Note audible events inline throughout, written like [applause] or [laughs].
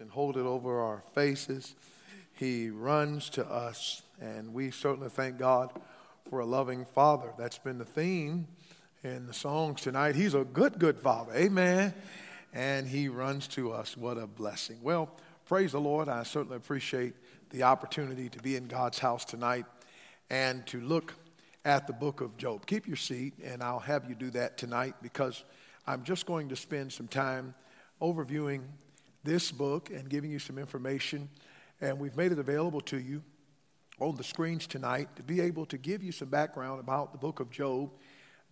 and hold it over our faces. He runs to us, and we certainly thank God for a loving father. That's been the theme in the songs tonight. He's a good, good father. Amen. And he runs to us. What a blessing. Well, praise the Lord. I certainly appreciate the opportunity to be in God's house tonight and to look at the book of Job. Keep your seat, and I'll have you do that tonight because I'm just going to spend some time overviewing this book and giving you some information. And we've made it available to you on the screens tonight to be able to give you some background about the book of Job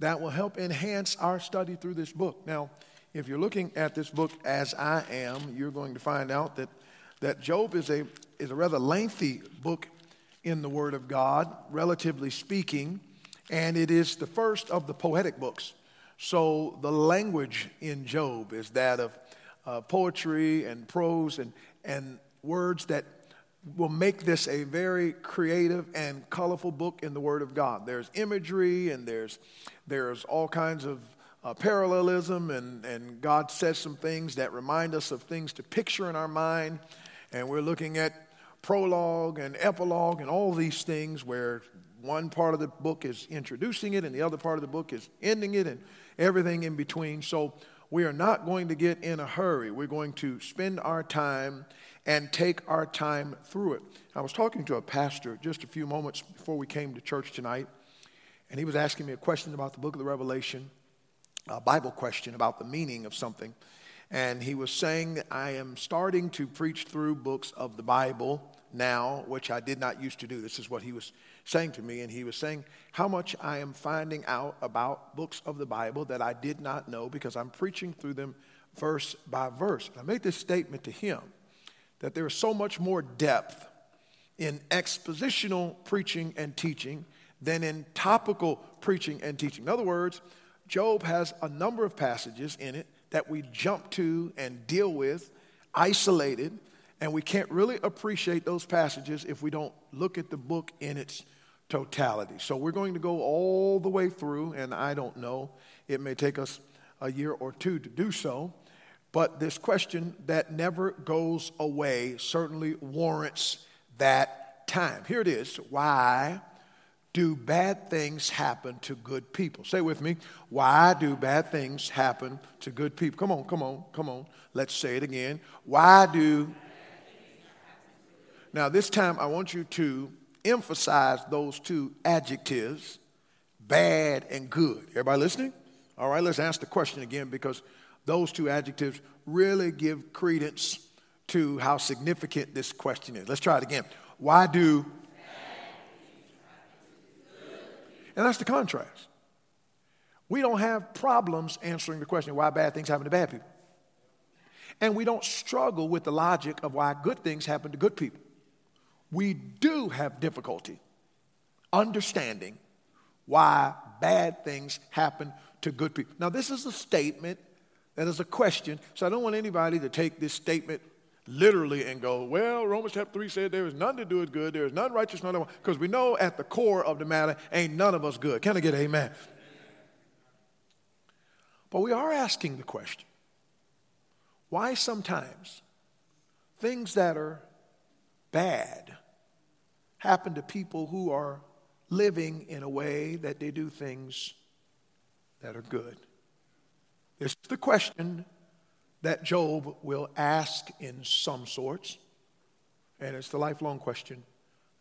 that will help enhance our study through this book. Now, if you're looking at this book as I am, you're going to find out that, that Job is a, is a rather lengthy book in the Word of God, relatively speaking, and it is the first of the poetic books. So the language in Job is that of uh, poetry and prose and, and words that will make this a very creative and colorful book in the Word of God. There's imagery and there's, there's all kinds of uh, parallelism, and, and God says some things that remind us of things to picture in our mind. And we're looking at prologue and epilogue and all these things where one part of the book is introducing it and the other part of the book is ending it and everything in between. So we are not going to get in a hurry. We're going to spend our time and take our time through it. I was talking to a pastor just a few moments before we came to church tonight, and he was asking me a question about the book of the Revelation, a Bible question about the meaning of something. And he was saying I am starting to preach through books of the Bible now, which I did not used to do. This is what he was saying to me. And he was saying how much I am finding out about books of the Bible that I did not know because I'm preaching through them verse by verse. And I made this statement to him that there is so much more depth in expositional preaching and teaching than in topical preaching and teaching. In other words, Job has a number of passages in it that we jump to and deal with isolated, and we can't really appreciate those passages if we don't look at the book in its totality. So we're going to go all the way through, and I don't know, it may take us a year or two to do so. But this question that never goes away certainly warrants that time. Here it is. Why do bad things happen to good people? Say with me. Why do bad things happen to good people? Come on, come on, come on. Let's say it again. Why do. Now, this time I want you to emphasize those two adjectives bad and good. Everybody listening? All right, let's ask the question again because those two adjectives really give credence to how significant this question is. Let's try it again. Why do. And that's the contrast. We don't have problems answering the question why bad things happen to bad people. And we don't struggle with the logic of why good things happen to good people. We do have difficulty understanding why bad things happen to good people. Now, this is a statement that is a question. So I don't want anybody to take this statement literally and go, well, Romans chapter 3 said there is none to do it good, there is none righteous, none one. Because we know at the core of the matter, ain't none of us good. Can I get amen? But we are asking the question why sometimes things that are bad happen to people who are living in a way that they do things that are good? This is the question that Job will ask in some sorts, and it's the lifelong question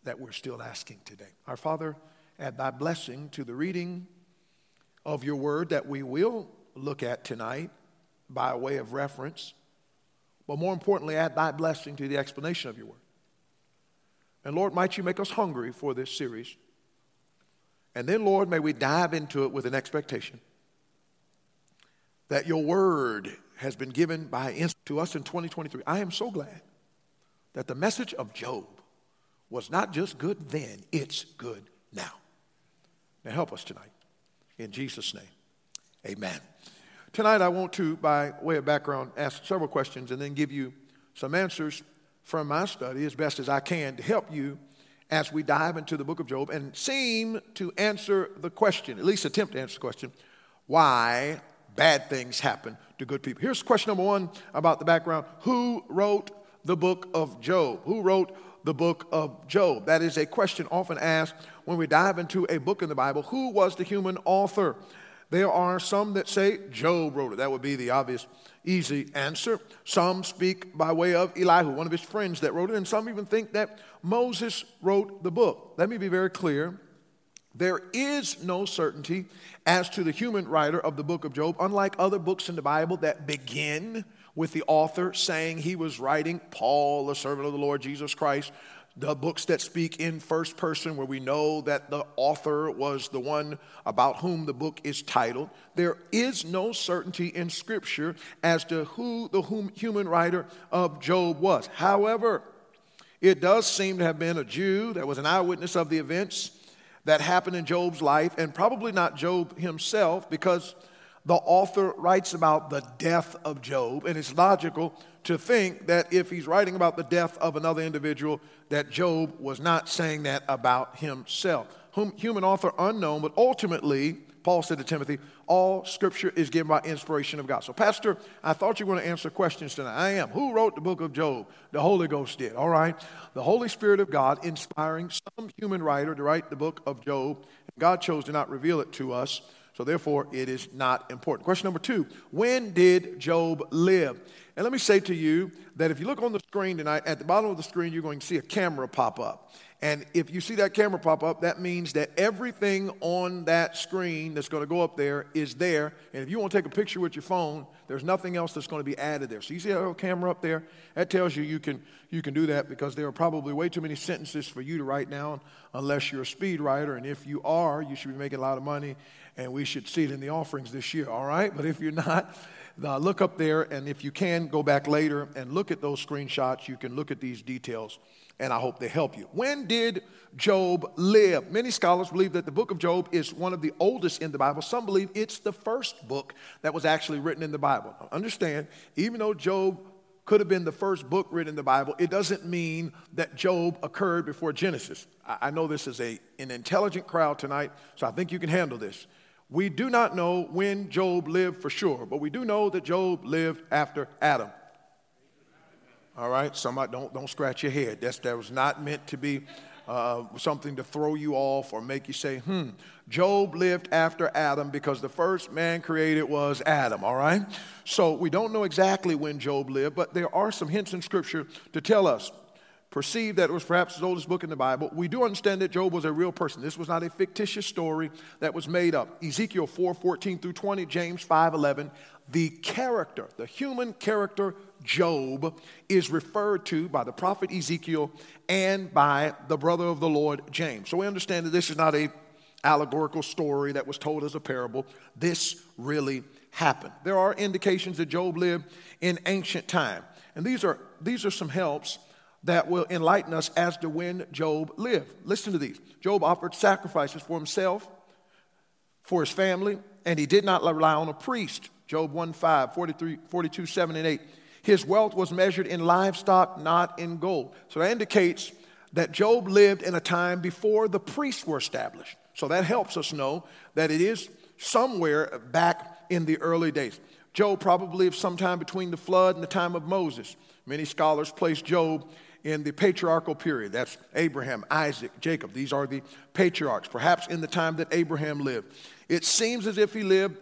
that we're still asking today. Our Father, add thy blessing to the reading of your word that we will look at tonight by way of reference, but more importantly, add thy blessing to the explanation of your word. And Lord, might you make us hungry for this series. And then, Lord, may we dive into it with an expectation that your word has been given by to us in 2023. I am so glad that the message of Job was not just good then, it's good now. Now help us tonight. In Jesus' name, amen. Tonight I want to, by way of background, ask several questions and then give you some answers from my study as best as I can to help you as we dive into the book of Job and seem to answer the question, at least attempt to answer the question, why bad things happen to good people. Here's question number one about the background Who wrote the book of Job? Who wrote the book of Job? That is a question often asked when we dive into a book in the Bible. Who was the human author? There are some that say Job wrote it. That would be the obvious, easy answer. Some speak by way of Elihu, one of his friends that wrote it, and some even think that Moses wrote the book. Let me be very clear. There is no certainty as to the human writer of the book of Job, unlike other books in the Bible that begin with the author saying he was writing, Paul, the servant of the Lord Jesus Christ, the books that speak in first person, where we know that the author was the one about whom the book is titled. There is no certainty in Scripture as to who the human writer of Job was. However, it does seem to have been a Jew that was an eyewitness of the events that happened in Job's life, and probably not Job himself, because the author writes about the death of Job, and it's logical to think that if he's writing about the death of another individual, that Job was not saying that about himself. Human author unknown, but ultimately, Paul said to Timothy, all scripture is given by inspiration of God. So, Pastor, I thought you were going to answer questions tonight. I am. Who wrote the book of Job? The Holy Ghost did. All right. The Holy Spirit of God inspiring some human writer to write the book of Job. God chose to not reveal it to us. So, therefore, it is not important. Question number two When did Job live? And let me say to you that if you look on the screen tonight, at the bottom of the screen, you're going to see a camera pop up. And if you see that camera pop up, that means that everything on that screen that's going to go up there is there. And if you want to take a picture with your phone, there's nothing else that's going to be added there. So you see that little camera up there? That tells you you can, you can do that because there are probably way too many sentences for you to write down unless you're a speed writer. And if you are, you should be making a lot of money and we should see it in the offerings this year, all right? But if you're not, [laughs] uh, look up there, and if you can, go back later and look at those screenshots. You can look at these details and I hope they help you. When did Job live? Many scholars believe that the book of Job is one of the oldest in the Bible. Some believe it's the first book that was actually written in the Bible. Understand, even though Job could have been the first book written in the Bible, it doesn't mean that Job occurred before Genesis. I know this is a, an intelligent crowd tonight, so I think you can handle this. We do not know when Job lived for sure, but we do know that Job lived after Adam. All right, somebody don't don't scratch your head. That's that was not meant to be uh, something to throw you off or make you say, "Hmm." Job lived after Adam because the first man created was Adam. All right, so we don't know exactly when Job lived, but there are some hints in Scripture to tell us. Perceive that it was perhaps the oldest book in the Bible. We do understand that Job was a real person. This was not a fictitious story that was made up. Ezekiel 4 14 through 20, James 5 11. The character, the human character Job is referred to by the prophet Ezekiel and by the brother of the Lord, James. So we understand that this is not a allegorical story that was told as a parable. This really happened. There are indications that Job lived in ancient time. And these are, these are some helps that will enlighten us as to when Job lived. Listen to these. Job offered sacrifices for himself, for his family, and he did not rely on a priest. Job 1 5, 43, 42, 7, and 8. His wealth was measured in livestock, not in gold. So that indicates that Job lived in a time before the priests were established. So that helps us know that it is somewhere back in the early days. Job probably lived sometime between the flood and the time of Moses. Many scholars place Job in the patriarchal period. That's Abraham, Isaac, Jacob. These are the patriarchs, perhaps in the time that Abraham lived. It seems as if he lived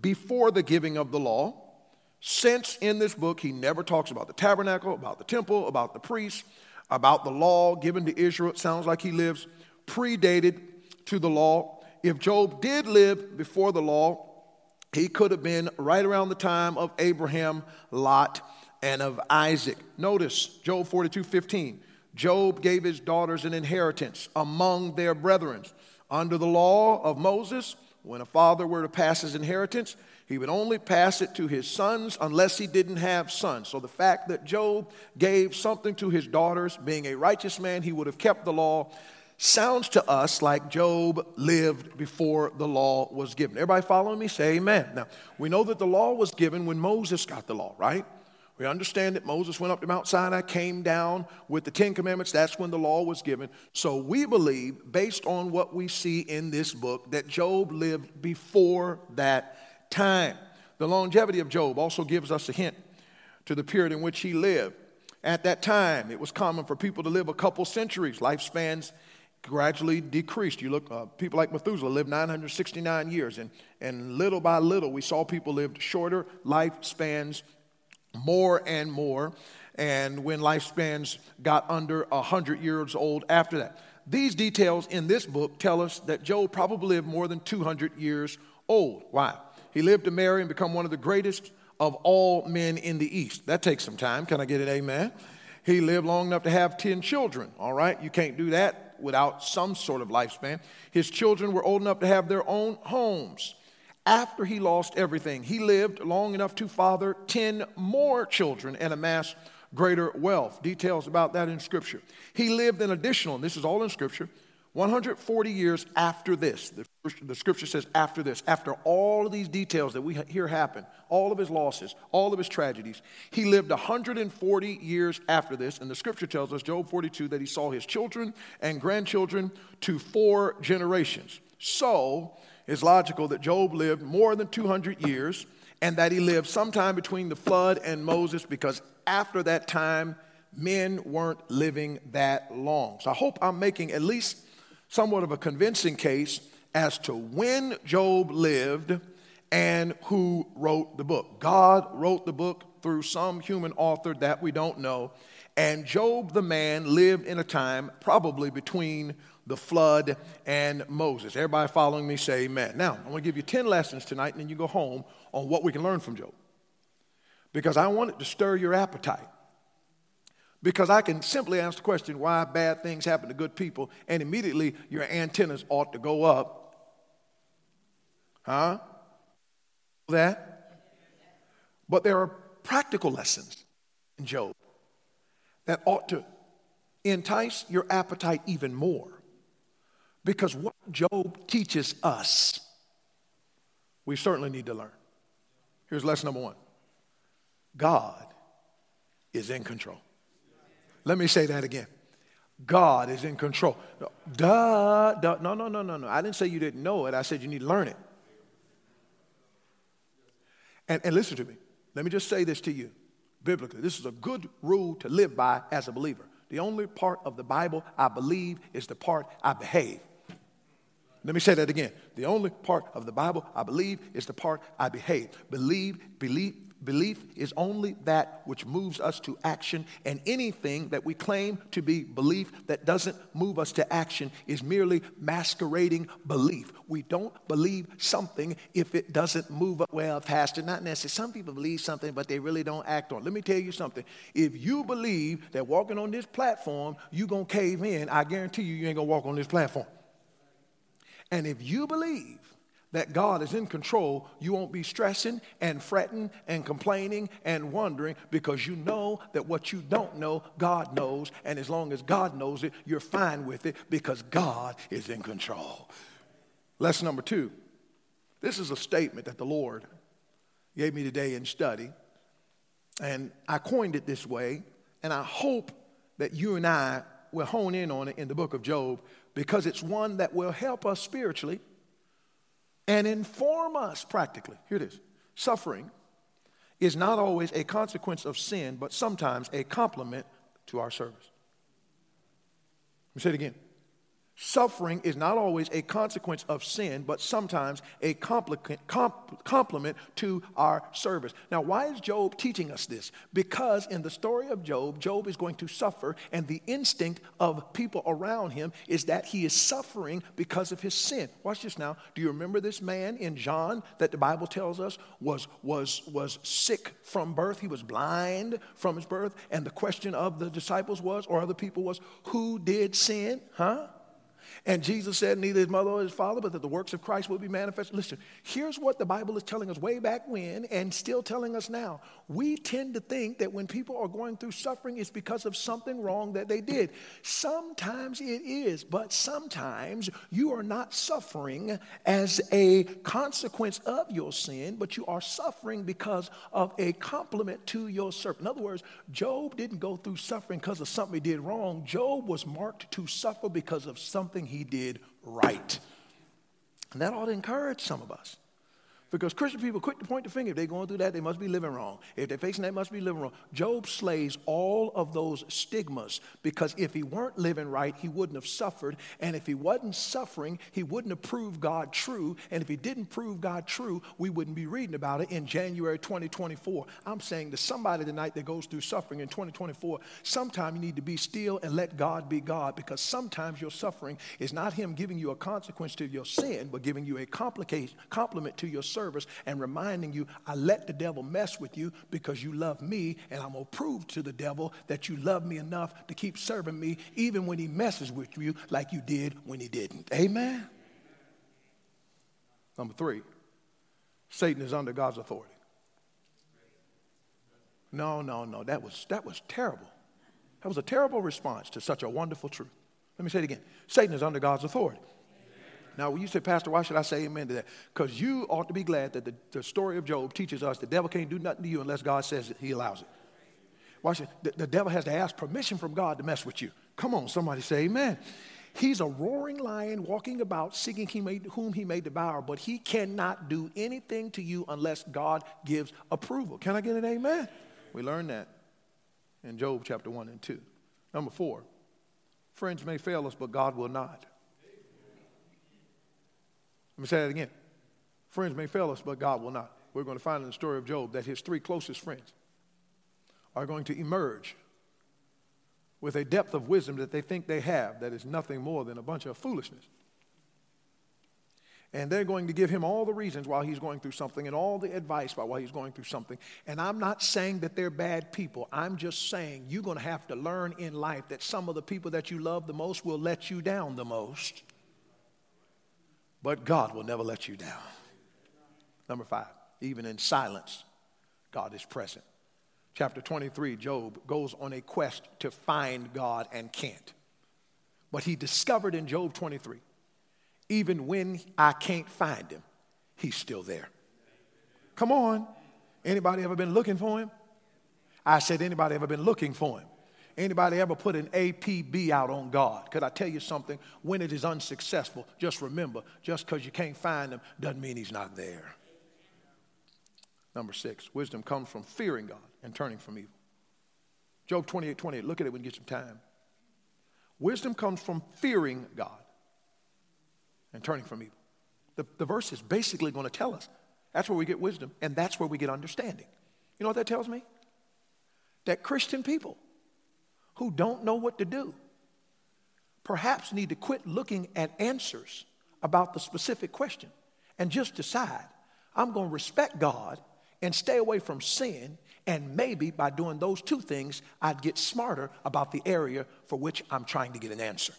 before the giving of the law. Since in this book he never talks about the tabernacle, about the temple, about the priests, about the law given to Israel, it sounds like he lives predated to the law. If Job did live before the law, he could have been right around the time of Abraham, Lot, and of Isaac. Notice Job 42 15. Job gave his daughters an inheritance among their brethren. Under the law of Moses, when a father were to pass his inheritance, he would only pass it to his sons unless he didn't have sons. So the fact that Job gave something to his daughters, being a righteous man, he would have kept the law, sounds to us like Job lived before the law was given. Everybody following me? Say amen. Now, we know that the law was given when Moses got the law, right? We understand that Moses went up to Mount Sinai, came down with the Ten Commandments. That's when the law was given. So we believe, based on what we see in this book, that Job lived before that time. The longevity of Job also gives us a hint to the period in which he lived. At that time, it was common for people to live a couple centuries. Lifespans gradually decreased. You look, uh, people like Methuselah lived 969 years, and, and little by little, we saw people lived shorter lifespans more and more. And when lifespans got under 100 years old after that. These details in this book tell us that Job probably lived more than 200 years old. Why? He lived to marry and become one of the greatest of all men in the East. That takes some time. Can I get an amen? He lived long enough to have 10 children, all right? You can't do that without some sort of lifespan. His children were old enough to have their own homes. After he lost everything, he lived long enough to father 10 more children and amass greater wealth. Details about that in Scripture. He lived an additional, and this is all in Scripture, 140 years after this. The, scripture says after this, after all of these details that we hear happen, all of his losses, all of his tragedies, he lived 140 years after this. And the scripture tells us, Job 42, that he saw his children and grandchildren to four generations. So it's logical that Job lived more than 200 years and that he lived sometime between the flood and Moses because after that time, men weren't living that long. So I hope I'm making at least somewhat of a convincing case as to when Job lived and who wrote the book. God wrote the book through some human author that we don't know. And Job, the man, lived in a time probably between the flood and Moses. Everybody following me say amen. Now, I'm going to give you 10 lessons tonight, and then you go home on what we can learn from Job. Because I want it to stir your appetite. Because I can simply ask the question why bad things happen to good people, and immediately your antennas ought to go up. Huh? That? But there are practical lessons in Job that ought to entice your appetite even more. Because what Job teaches us, we certainly need to learn. Here's lesson number one God is in control. Let me say that again. God is in control. Duh, duh. No, no, no, no, no. I didn't say you didn't know it. I said you need to learn it. And, and listen to me. Let me just say this to you biblically. This is a good rule to live by as a believer. The only part of the Bible I believe is the part I behave. Let me say that again. The only part of the Bible I believe is the part I behave. Believe, believe, Belief is only that which moves us to action, and anything that we claim to be belief that doesn't move us to action is merely masquerading belief. We don't believe something if it doesn't move up. Well, Pastor, not necessarily. Some people believe something, but they really don't act on it. Let me tell you something. If you believe that walking on this platform, you're going to cave in, I guarantee you, you ain't going to walk on this platform. And if you believe that God is in control, you won't be stressing and fretting and complaining and wondering because you know that what you don't know, God knows. And as long as God knows it, you're fine with it because God is in control. Lesson number two this is a statement that the Lord gave me today in study. And I coined it this way, and I hope that you and I will hone in on it in the book of Job because it's one that will help us spiritually and inform us practically. Here it is suffering is not always a consequence of sin, but sometimes a complement to our service. Let me say it again. Suffering is not always a consequence of sin, but sometimes a complement to our service. Now, why is Job teaching us this? Because in the story of Job, Job is going to suffer, and the instinct of people around him is that he is suffering because of his sin. Watch this now. Do you remember this man in John that the Bible tells us was, was, was sick from birth? He was blind from his birth, and the question of the disciples was, or other people was, who did sin? Huh? And Jesus said, neither his mother or his father, but that the works of Christ will be manifest. Listen, here's what the Bible is telling us way back when and still telling us now. We tend to think that when people are going through suffering, it's because of something wrong that they did. Sometimes it is, but sometimes you are not suffering as a consequence of your sin, but you are suffering because of a complement to your servant. In other words, Job didn't go through suffering because of something he did wrong. Job was marked to suffer because of something he did right. And that ought to encourage some of us. Because Christian people quick to point the finger. If they're going through that, they must be living wrong. If they're facing that, must be living wrong. Job slays all of those stigmas because if he weren't living right, he wouldn't have suffered. And if he wasn't suffering, he wouldn't have proved God true. And if he didn't prove God true, we wouldn't be reading about it in January 2024. I'm saying to somebody tonight that goes through suffering in 2024, sometime you need to be still and let God be God because sometimes your suffering is not him giving you a consequence to your sin, but giving you a compliment to your service and reminding you, I let the devil mess with you because you love me, and I'm going to prove to the devil that you love me enough to keep serving me even when he messes with you like you did when he didn't. Amen? Number three, Satan is under God's authority. No, no, no. That was, that was terrible. That was a terrible response to such a wonderful truth. Let me say it again Satan is under God's authority. Now, when you say, Pastor, why should I say amen to that? Because you ought to be glad that the, the, story of Job teaches us the devil can't do nothing to you unless God says it, he allows it. Watch it. The, the devil has to ask permission from God to mess with you. Come on, somebody say amen. He's a roaring lion walking about seeking he may, whom he may devour, but he cannot do anything to you unless God gives approval. Can I get an amen? We learned that in Job chapter 1 and 2. Number four, friends may fail us, but God will not. Let me say that again. Friends may fail us, but God will not. We're going to find in the story of Job that his three closest friends are going to emerge with a depth of wisdom that they think they have that is nothing more than a bunch of foolishness. And they're going to give him all the reasons why he's going through something and all the advice about why he's going through something. And I'm not saying that they're bad people. I'm just saying you're going to have to learn in life that some of the people that you love the most will let you down the most. But God will never let you down. Number five, even in silence, God is present. Chapter 23, Job goes on a quest to find God and can't. But he discovered in Job 23, even when I can't find him, he's still there. Come on. Anybody ever been looking for him? I said, anybody ever been looking for him? Anybody ever put an APB out on God? Could I tell you something? When it is unsuccessful, just remember, just because you can't find him doesn't mean he's not there. Number six, wisdom comes from fearing God and turning from evil. Job 28 28, look at it when you get some time. Wisdom comes from fearing God and turning from evil. The, the verse is basically going to tell us that's where we get wisdom and that's where we get understanding. You know what that tells me? That Christian people who don't know what to do perhaps need to quit looking at answers about the specific question and just decide I'm going to respect God and stay away from sin. And maybe by doing those two things, I'd get smarter about the area for which I'm trying to get an answer.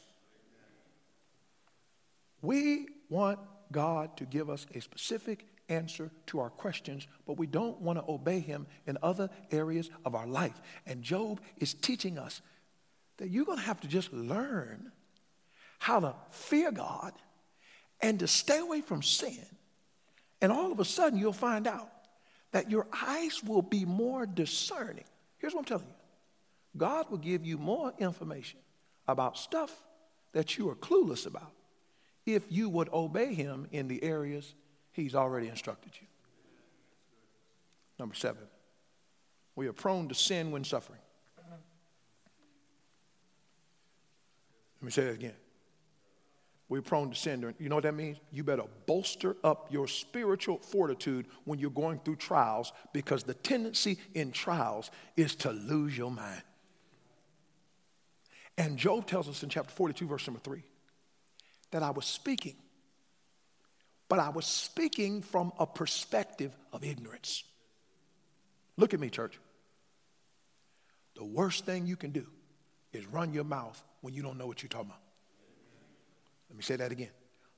We want God to give us a specific answer to our questions, but we don't want to obey Him in other areas of our life. And Job is teaching us that you're going to have to just learn how to fear God and to stay away from sin. And all of a sudden, you'll find out that your eyes will be more discerning. Here's what I'm telling you God will give you more information about stuff that you are clueless about if you would obey Him in the areas He's already instructed you. Number seven, we are prone to sin when suffering. Let me say that again. We're prone to sin. You know what that means? You better bolster up your spiritual fortitude when you're going through trials because the tendency in trials is to lose your mind. And Job tells us in chapter 42, verse number 3, that I was speaking, but I was speaking from a perspective of ignorance. Look at me, church. The worst thing you can do is run your mouth when you don't know what you're talking about. Let me say that again.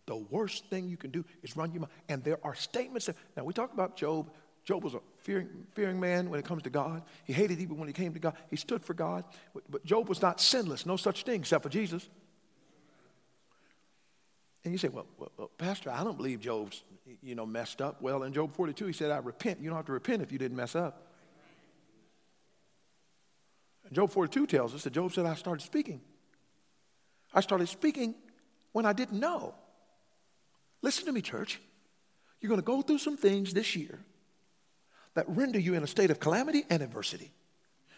The worst thing you can do is run your mouth. And there are statements. That, now, we talk about Job. Job was a fearing, fearing man when it comes to God. He hated evil when he came to God. He stood for God. But, Job was not sinless, no such thing except for Jesus. And you say, well, well, well, Pastor, I don't believe Job's, you know, messed up. Well, in Job 42, he said, I repent. You don't have to repent if you didn't mess up. And Job 42 tells us that Job said, I started speaking. I started speaking when I didn't know. Listen to me, church. You're going to go through some things this year that render you in a state of calamity and adversity.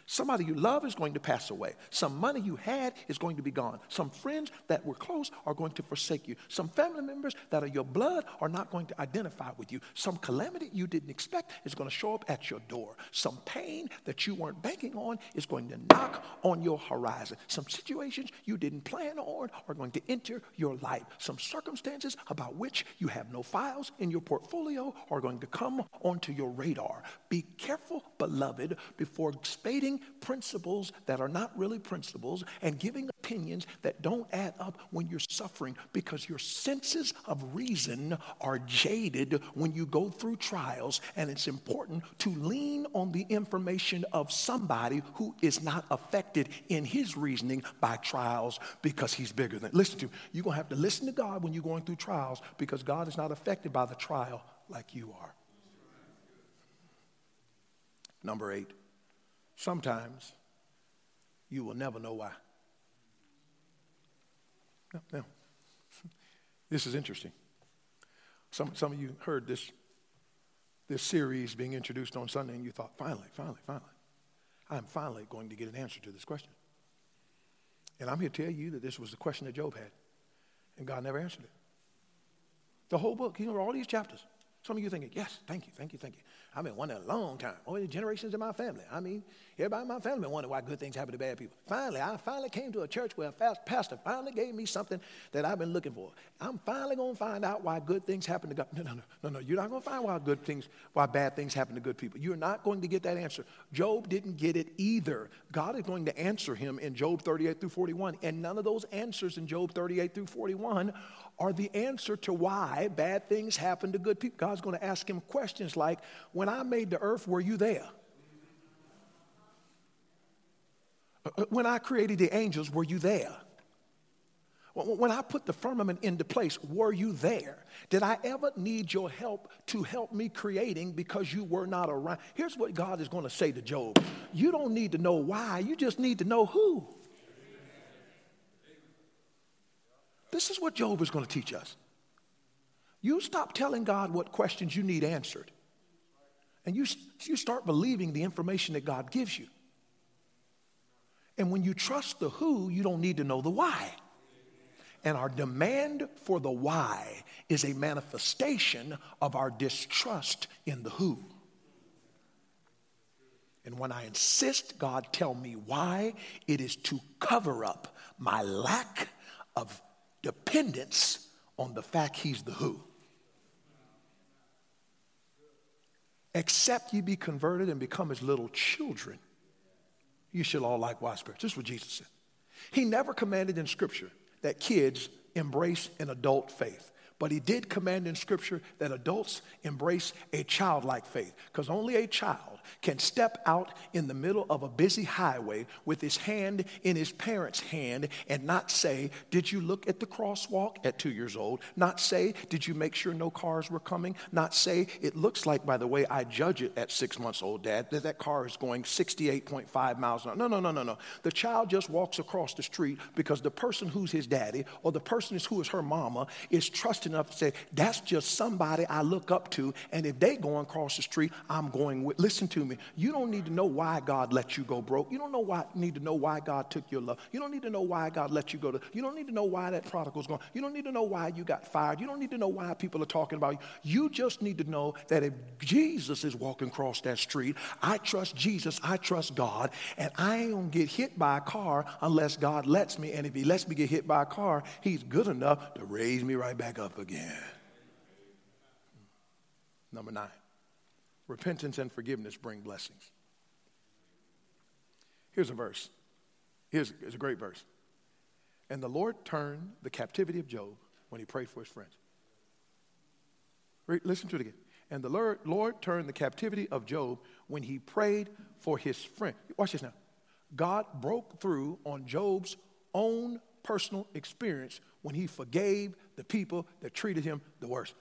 Somebody you love is going to pass away. Some money you had is going to be gone. Some friends that were close are going to forsake you. Some family members that are your blood are not going to identify with you. Some calamity you didn't expect is going to show up at your door. Some pain that you weren't banking on is going to knock on your horizon. Some situations you didn't plan on are going to enter your life. Some circumstances about which you have no files in your portfolio are going to come onto your radar. Be careful, beloved, before spading principles that are not really principles and giving opinions that don't add up when you're suffering because your senses of reason are jaded when you go through trials. And it's important to lean on the information of somebody who is not affected in his reasoning by trials because he's bigger than. Listen to. You're going to have to listen to God when you're going through trials because God is not affected by the trial like you are. Number eight. Sometimes you will never know why. Now, now [laughs] this is interesting. Some, some of you heard this, this series being introduced on Sunday, and you thought, finally, finally, finally, I'm finally going to get an answer to this question. And I'm here to tell you that this was the question that Job had, and God never answered it. The whole book, you know, all these chapters. Some of you thinking, yes, thank you, thank you, thank you. I've been wondering a long time. Only generations in my family. I mean, everybody in my family been wondering why good things happen to bad people. Finally, I finally came to a church where a pastor finally gave me something that I've been looking for. I'm finally to find out why good things happen to God. No, no, no, no, no. You're not to find why good things, why bad things happen to good people. You're not going to get that answer. Job didn't get it either. God is going to answer him in Job 38 through 41, and none of those answers in Job 38 through 41 are the answer to why bad things happen to good people. God's going to ask him questions like, When I made the earth, were you there? Uh, uh, when I created the angels, were you there? When I put the firmament into place, were you there? Did I ever need your help to help me creating because you were not around? Here's what God is going to say to Job You don't need to know why, you just need to know who. This is what Job is going to teach us. You stop telling God what questions you need answered, and you, you start believing the information that God gives you. And when you trust the who, you don't need to know the why. And our demand for the why is a manifestation of our distrust in the who. And when I insist God tell me why, it is to cover up my lack of dependence on the fact he's the who. Except ye be converted and become as little children, you shall all likewise perish. This is what Jesus said. He never commanded in Scripture that kids embrace an adult faith. But he did command in Scripture that adults embrace a childlike faith, because only a child can step out in the middle of a busy highway with his hand in his parent's hand and not say, Did you look at the crosswalk at two years old? Not say, Did you make sure no cars were coming? Not say, It looks like, by the way, I judge it at six months old, Dad, that that car is going 68.5 miles an hour. No, no, no, no, no. The child just walks across the street because the person who's his daddy or the person who is her mama is trusting enough to say, That's just somebody I look up to, and if they going across the street, I'm going with. Listen to me. You don't need to know why God let you go broke. You don't know why, need to know why God took your love. You don't need to know why God let you go to. You don't need to know why that prodigal's gone. You don't need to know why you got fired. You don't need to know why people are talking about you. You just need to know that if Jesus is walking across that street, I trust Jesus, I trust God, and I ain't gonna get hit by a car unless God lets me. And if He lets me get hit by a car, He's good enough to raise me right back up again. Number nine. Repentance and forgiveness bring blessings. Here's a verse. Here's, here's a great verse. And the Lord turned the captivity of Job when he prayed for his friends. Listen to it again. And the Lord, Lord turned the captivity of Job when he prayed for his friend. Watch this now. God broke through on Job's own personal experience when he forgave the people that treated him the worst.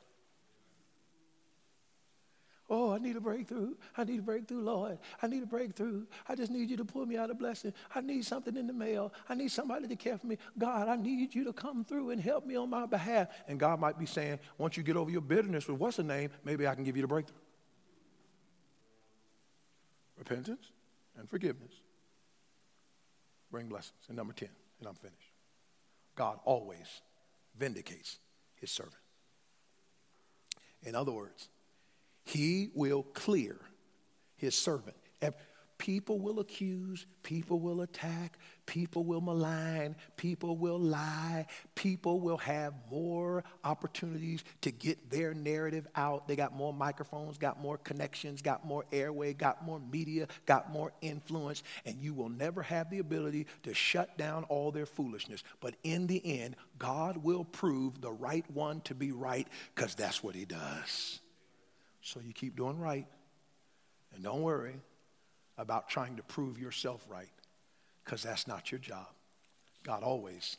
Oh, I need a breakthrough. I need a breakthrough, Lord. I need a breakthrough. I just need you to pull me out of blessing. I need something in the mail. I need somebody to care for me. God, I need you to come through and help me on my behalf. And God might be saying, once you get over your bitterness with what's the name, maybe I can give you the breakthrough. Repentance and forgiveness bring blessings. And number 10, and I'm finished. God always vindicates his servant. In other words, he will clear his servant. People will accuse, people will attack, people will malign, people will lie, people will have more opportunities to get their narrative out. They got more microphones, got more connections, got more airway, got more media, got more influence, and you will never have the ability to shut down all their foolishness. But in the end, God will prove the right one to be right because that's what he does. So you keep doing right, and don't worry about trying to prove yourself right because that's not your job. God always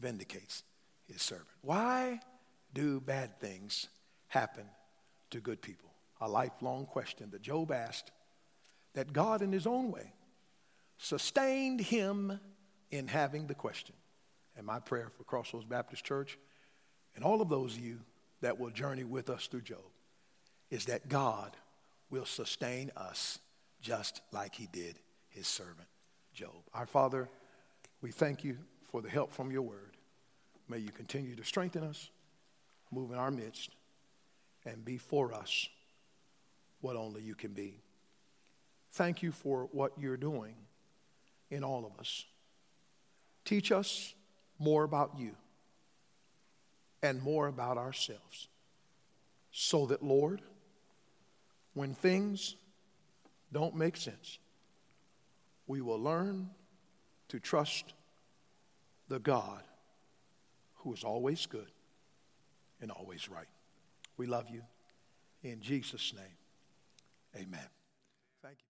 vindicates his servant. Why do bad things happen to good people? A lifelong question that Job asked that God, in his own way, sustained him in having the question. And my prayer for Crossroads Baptist Church and all of those of you that will journey with us through Job is that God will sustain us just like he did his servant Job. Our Father, we thank you for the help from your word. May you continue to strengthen us, move in our midst, and be for us what only you can be. Thank you for what you're doing in all of us. Teach us more about you and more about ourselves so that, Lord, when things don't make sense, we will learn to trust the God who is always good and always right. We love you. In Jesus' name, amen.